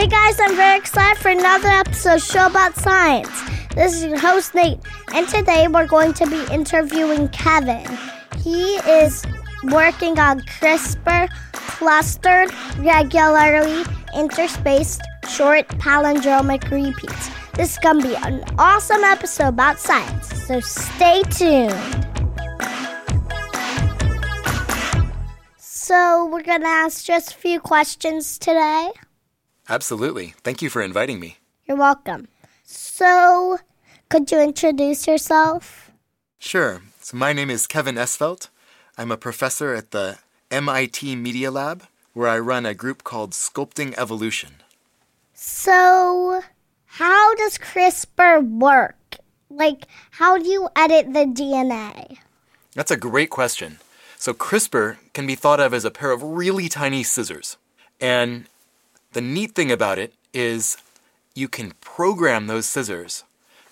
Hey guys, I'm very excited for another episode of Show About Science. This is your host Nate, and today we're going to be interviewing Kevin. He is working on CRISPR clustered, regularly interspaced, short palindromic repeats. This is going to be an awesome episode about science, so stay tuned. So, we're going to ask just a few questions today. Absolutely. Thank you for inviting me. You're welcome. So, could you introduce yourself? Sure. So, my name is Kevin Esvelt. I'm a professor at the MIT Media Lab, where I run a group called Sculpting Evolution. So, how does CRISPR work? Like, how do you edit the DNA? That's a great question. So, CRISPR can be thought of as a pair of really tiny scissors. And the neat thing about it is you can program those scissors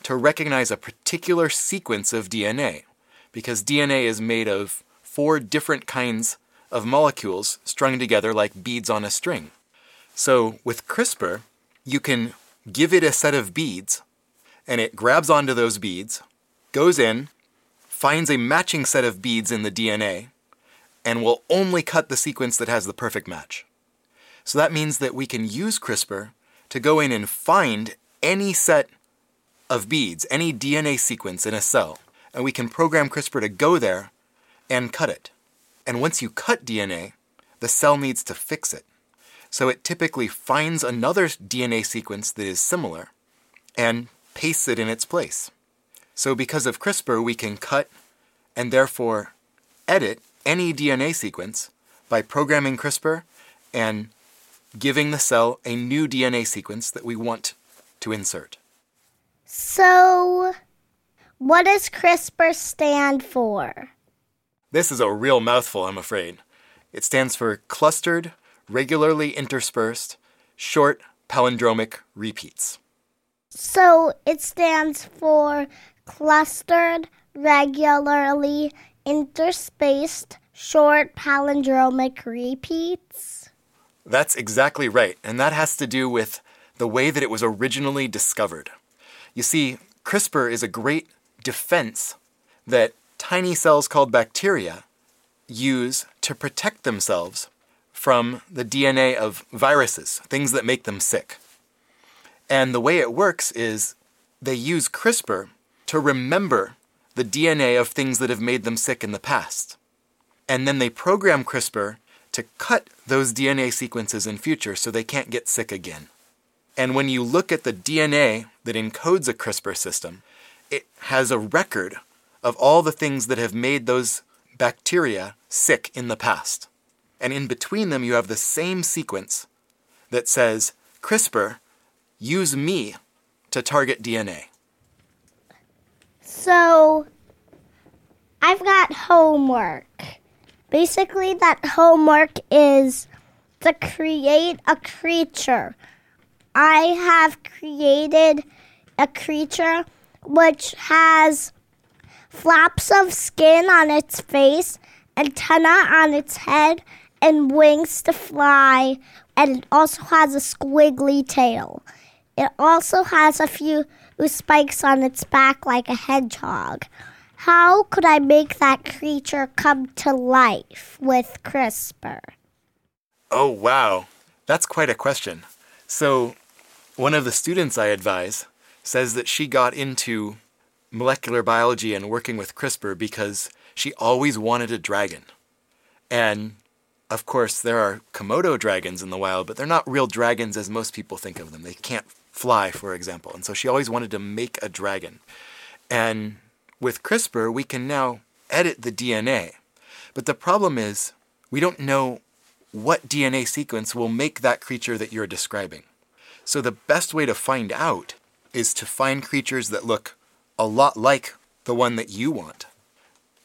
to recognize a particular sequence of DNA because DNA is made of four different kinds of molecules strung together like beads on a string. So with CRISPR, you can give it a set of beads and it grabs onto those beads, goes in, finds a matching set of beads in the DNA, and will only cut the sequence that has the perfect match. So that means that we can use CRISPR to go in and find any set of beads, any DNA sequence in a cell, and we can program CRISPR to go there and cut it. And once you cut DNA, the cell needs to fix it. So it typically finds another DNA sequence that is similar and pastes it in its place. So because of CRISPR, we can cut and therefore edit any DNA sequence by programming CRISPR and giving the cell a new DNA sequence that we want to insert. So, what does CRISPR stand for? This is a real mouthful, I'm afraid. It stands for Clustered, Regularly Interspersed, Short Palindromic Repeats. So, it stands for Clustered, Regularly Interspaced, Short Palindromic Repeats? That's exactly right, and that has to do with the way that it was originally discovered. You see, CRISPR is a great defense that tiny cells called bacteria use to protect themselves from the DNA of viruses, things that make them sick. And the way it works is they use CRISPR to remember the DNA of things that have made them sick in the past. And then they program CRISPR to cut those DNA sequences in future so they can't get sick again. And when you look at the DNA that encodes a CRISPR system, it has a record of all the things that have made those bacteria sick in the past. And in between them, you have the same sequence that says, CRISPR, use me to target DNA. So, I've got homework. Basically, that homework is to create a creature. I have created a creature which has flaps of skin on its face, antenna on its head, and wings to fly, and it also has a squiggly tail. It also has a few spikes on its back like a hedgehog. How could I make that creature come to life with CRISPR? Oh, wow. That's quite a question. So, one of the students I advise says that she got into molecular biology and working with CRISPR because she always wanted a dragon. And of course, there are Komodo dragons in the wild, but they're not real dragons as most people think of them. They can't fly, for example. And so she always wanted to make a dragon. And with CRISPR, we can now edit the DNA. But the problem is, we don't know what DNA sequence will make that creature that you're describing. So the best way to find out is to find creatures that look a lot like the one that you want.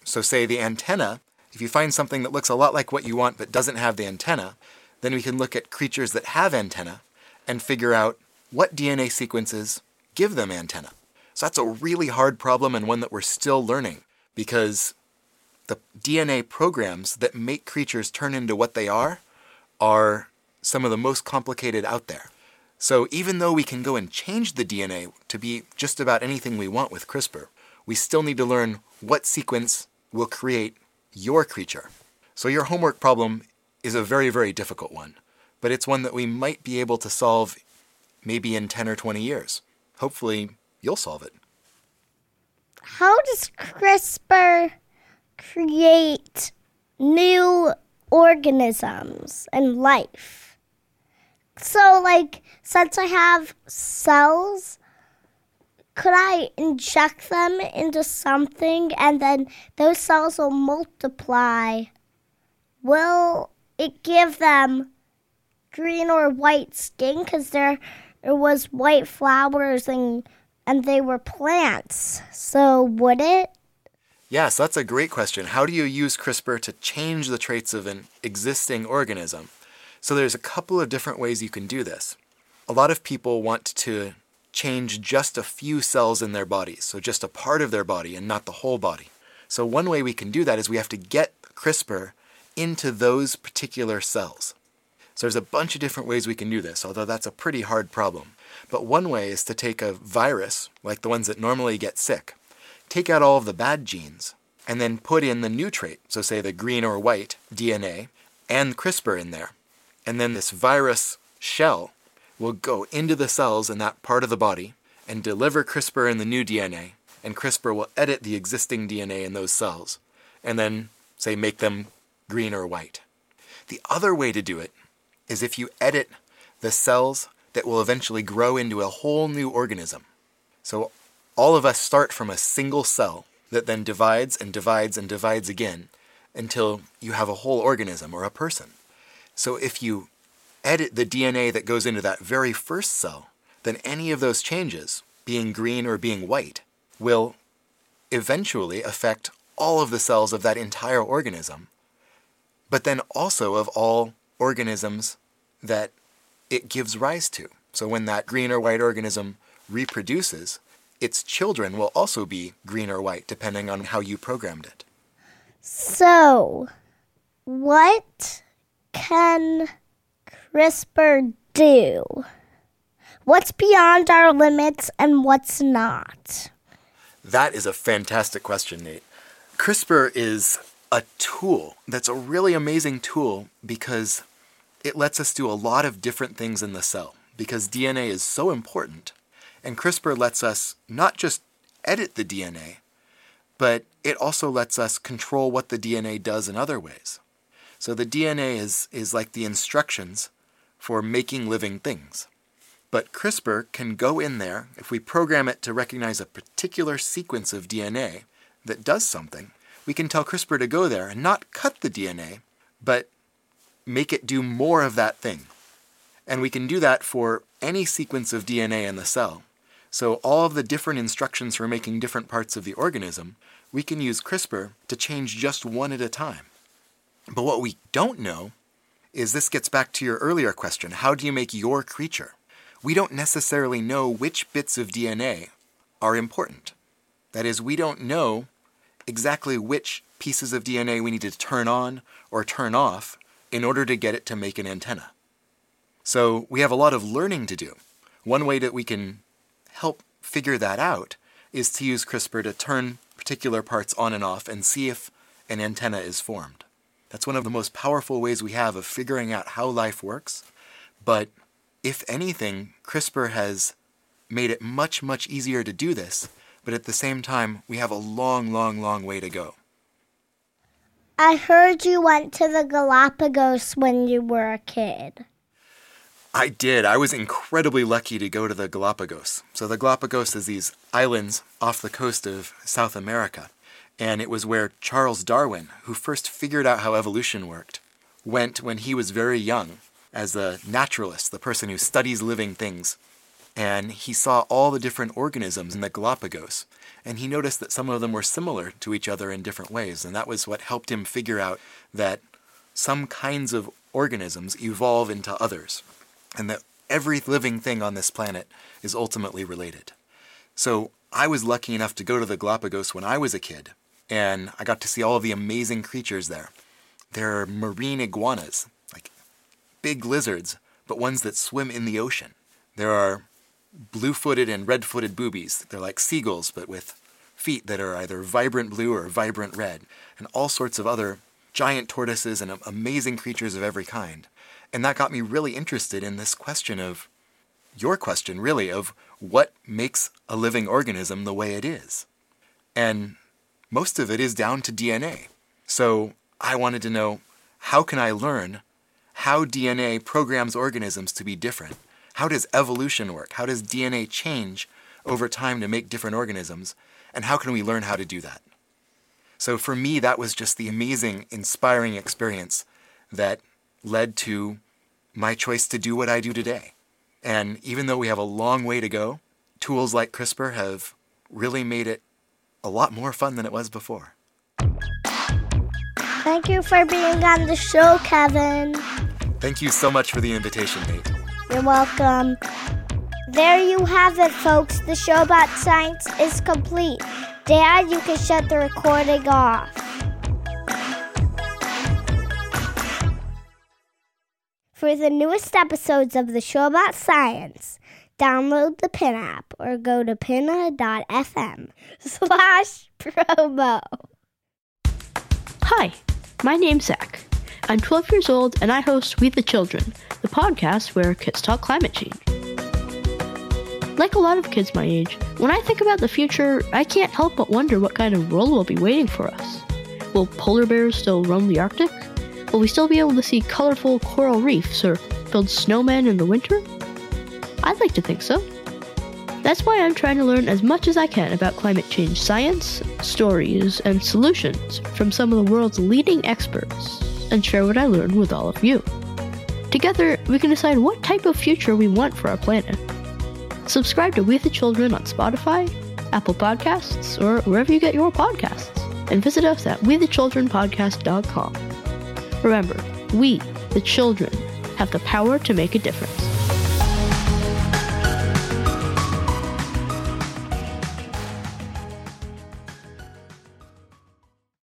So, say the antenna, if you find something that looks a lot like what you want but doesn't have the antenna, then we can look at creatures that have antenna and figure out what DNA sequences give them antenna. So, that's a really hard problem and one that we're still learning because the DNA programs that make creatures turn into what they are are some of the most complicated out there. So even though we can go and change the DNA to be just about anything we want with CRISPR, we still need to learn what sequence will create your creature. So your homework problem is a very, very difficult one, but it's one that we might be able to solve maybe in 10 or 20 years. Hopefully, you'll solve it. How does CRISPR create new organisms and life? So, like, since I have cells, could I inject them into something and then those cells will multiply? Will it give them green or white skin because there, there was white flowers and and they were plants? So would it? Yes, that's a great question. How do you use CRISPR to change the traits of an existing organism? So there's a couple of different ways you can do this a lot of people want to change just a few cells in their bodies, so just a part of their body and not the whole body. So, one way we can do that is we have to get CRISPR into those particular cells. So, there's a bunch of different ways we can do this, although that's a pretty hard problem. But one way is to take a virus, like the ones that normally get sick, take out all of the bad genes, and then put in the new trait, so say the green or white DNA, and CRISPR in there. And then this virus shell will go into the cells in that part of the body and deliver CRISPR in the new DNA, and CRISPR will edit the existing DNA in those cells, and then, say, make them green or white. The other way to do it is if you edit the cells that will eventually grow into a whole new organism. So all of us start from a single cell that then divides and divides and divides again until you have a whole organism or a person. So if you edit the DNA that goes into that very first cell, then any of those changes, being green or being white, will eventually affect all of the cells of that entire organism, but then also of all organisms that it gives rise to. So when that green or white organism reproduces, its children will also be green or white, depending on how you programmed it. So, what can CRISPR do? What's beyond our limits and what's not? That is a fantastic question, Nate. CRISPR is a tool that's a really amazing tool because it lets us do a lot of different things in the cell because DNA is so important. And CRISPR lets us not just edit the DNA, but it also lets us control what the DNA does in other ways. So the DNA is, is like the instructions for making living things. But CRISPR can go in there, if we program it to recognize a particular sequence of DNA that does something, we can tell CRISPR to go there and not cut the DNA, but make it do more of that thing. And we can do that for any sequence of DNA in the cell. So, all of the different instructions for making different parts of the organism, we can use CRISPR to change just one at a time. But what we don't know is this gets back to your earlier question how do you make your creature? We don't necessarily know which bits of DNA are important. That is, we don't know exactly which pieces of DNA we need to turn on or turn off in order to get it to make an antenna. So we have a lot of learning to do. One way that we can help figure that out is to use CRISPR to turn particular parts on and off and see if an antenna is formed. That's one of the most powerful ways we have of figuring out how life works, but if anything, CRISPR has made it much, much easier to do this, but at the same time, we have a long, long, long way to go. I heard you went to the Galapagos when you were a kid. I did. I was incredibly lucky to go to the Galapagos. So, the Galapagos is these islands off the coast of South America. And it was where Charles Darwin, who first figured out how evolution worked, went when he was very young as a naturalist, the person who studies living things. And he saw all the different organisms in the Galapagos. And he noticed that some of them were similar to each other in different ways. And that was what helped him figure out that some kinds of organisms evolve into others and that every living thing on this planet is ultimately related. So I was lucky enough to go to the Galapagos when I was a kid, and I got to see all the amazing creatures there. There are marine iguanas, like big lizards, but ones that swim in the ocean. There are blue footed and red footed boobies. They're like seagulls, but with feet that are either vibrant blue or vibrant red, and all sorts of other giant tortoises and amazing creatures of every kind. And that got me really interested in this question of your question, really, of what makes a living organism the way it is. And most of it is down to DNA. So I wanted to know how can I learn how DNA programs organisms to be different? How does evolution work? How does DNA change over time to make different organisms? And how can we learn how to do that? So for me, that was just the amazing, inspiring experience that led to my choice to do what I do today. And even though we have a long way to go, tools like CRISPR have really made it a lot more fun than it was before. Thank you for being on the show, Kevin. Thank you so much for the invitation, Nate. You're welcome. There you have it, folks. The show about science is complete. Dad, you can shut the recording off. For the newest episodes of the show about science, download the Pinna app or go to pinna.fm slash promo. Hi, my name's Zach. I'm 12 years old and I host We the Children, the podcast where kids talk climate change. Like a lot of kids my age, when I think about the future, I can't help but wonder what kind of world will be waiting for us. Will polar bears still roam the Arctic? Will we still be able to see colorful coral reefs or build snowmen in the winter? I'd like to think so. That's why I'm trying to learn as much as I can about climate change science, stories, and solutions from some of the world's leading experts and share what I learned with all of you. Together, we can decide what type of future we want for our planet. Subscribe to We the Children on Spotify, Apple Podcasts, or wherever you get your podcasts, and visit us at wethechildrenpodcast.com. Remember, we, the children, have the power to make a difference.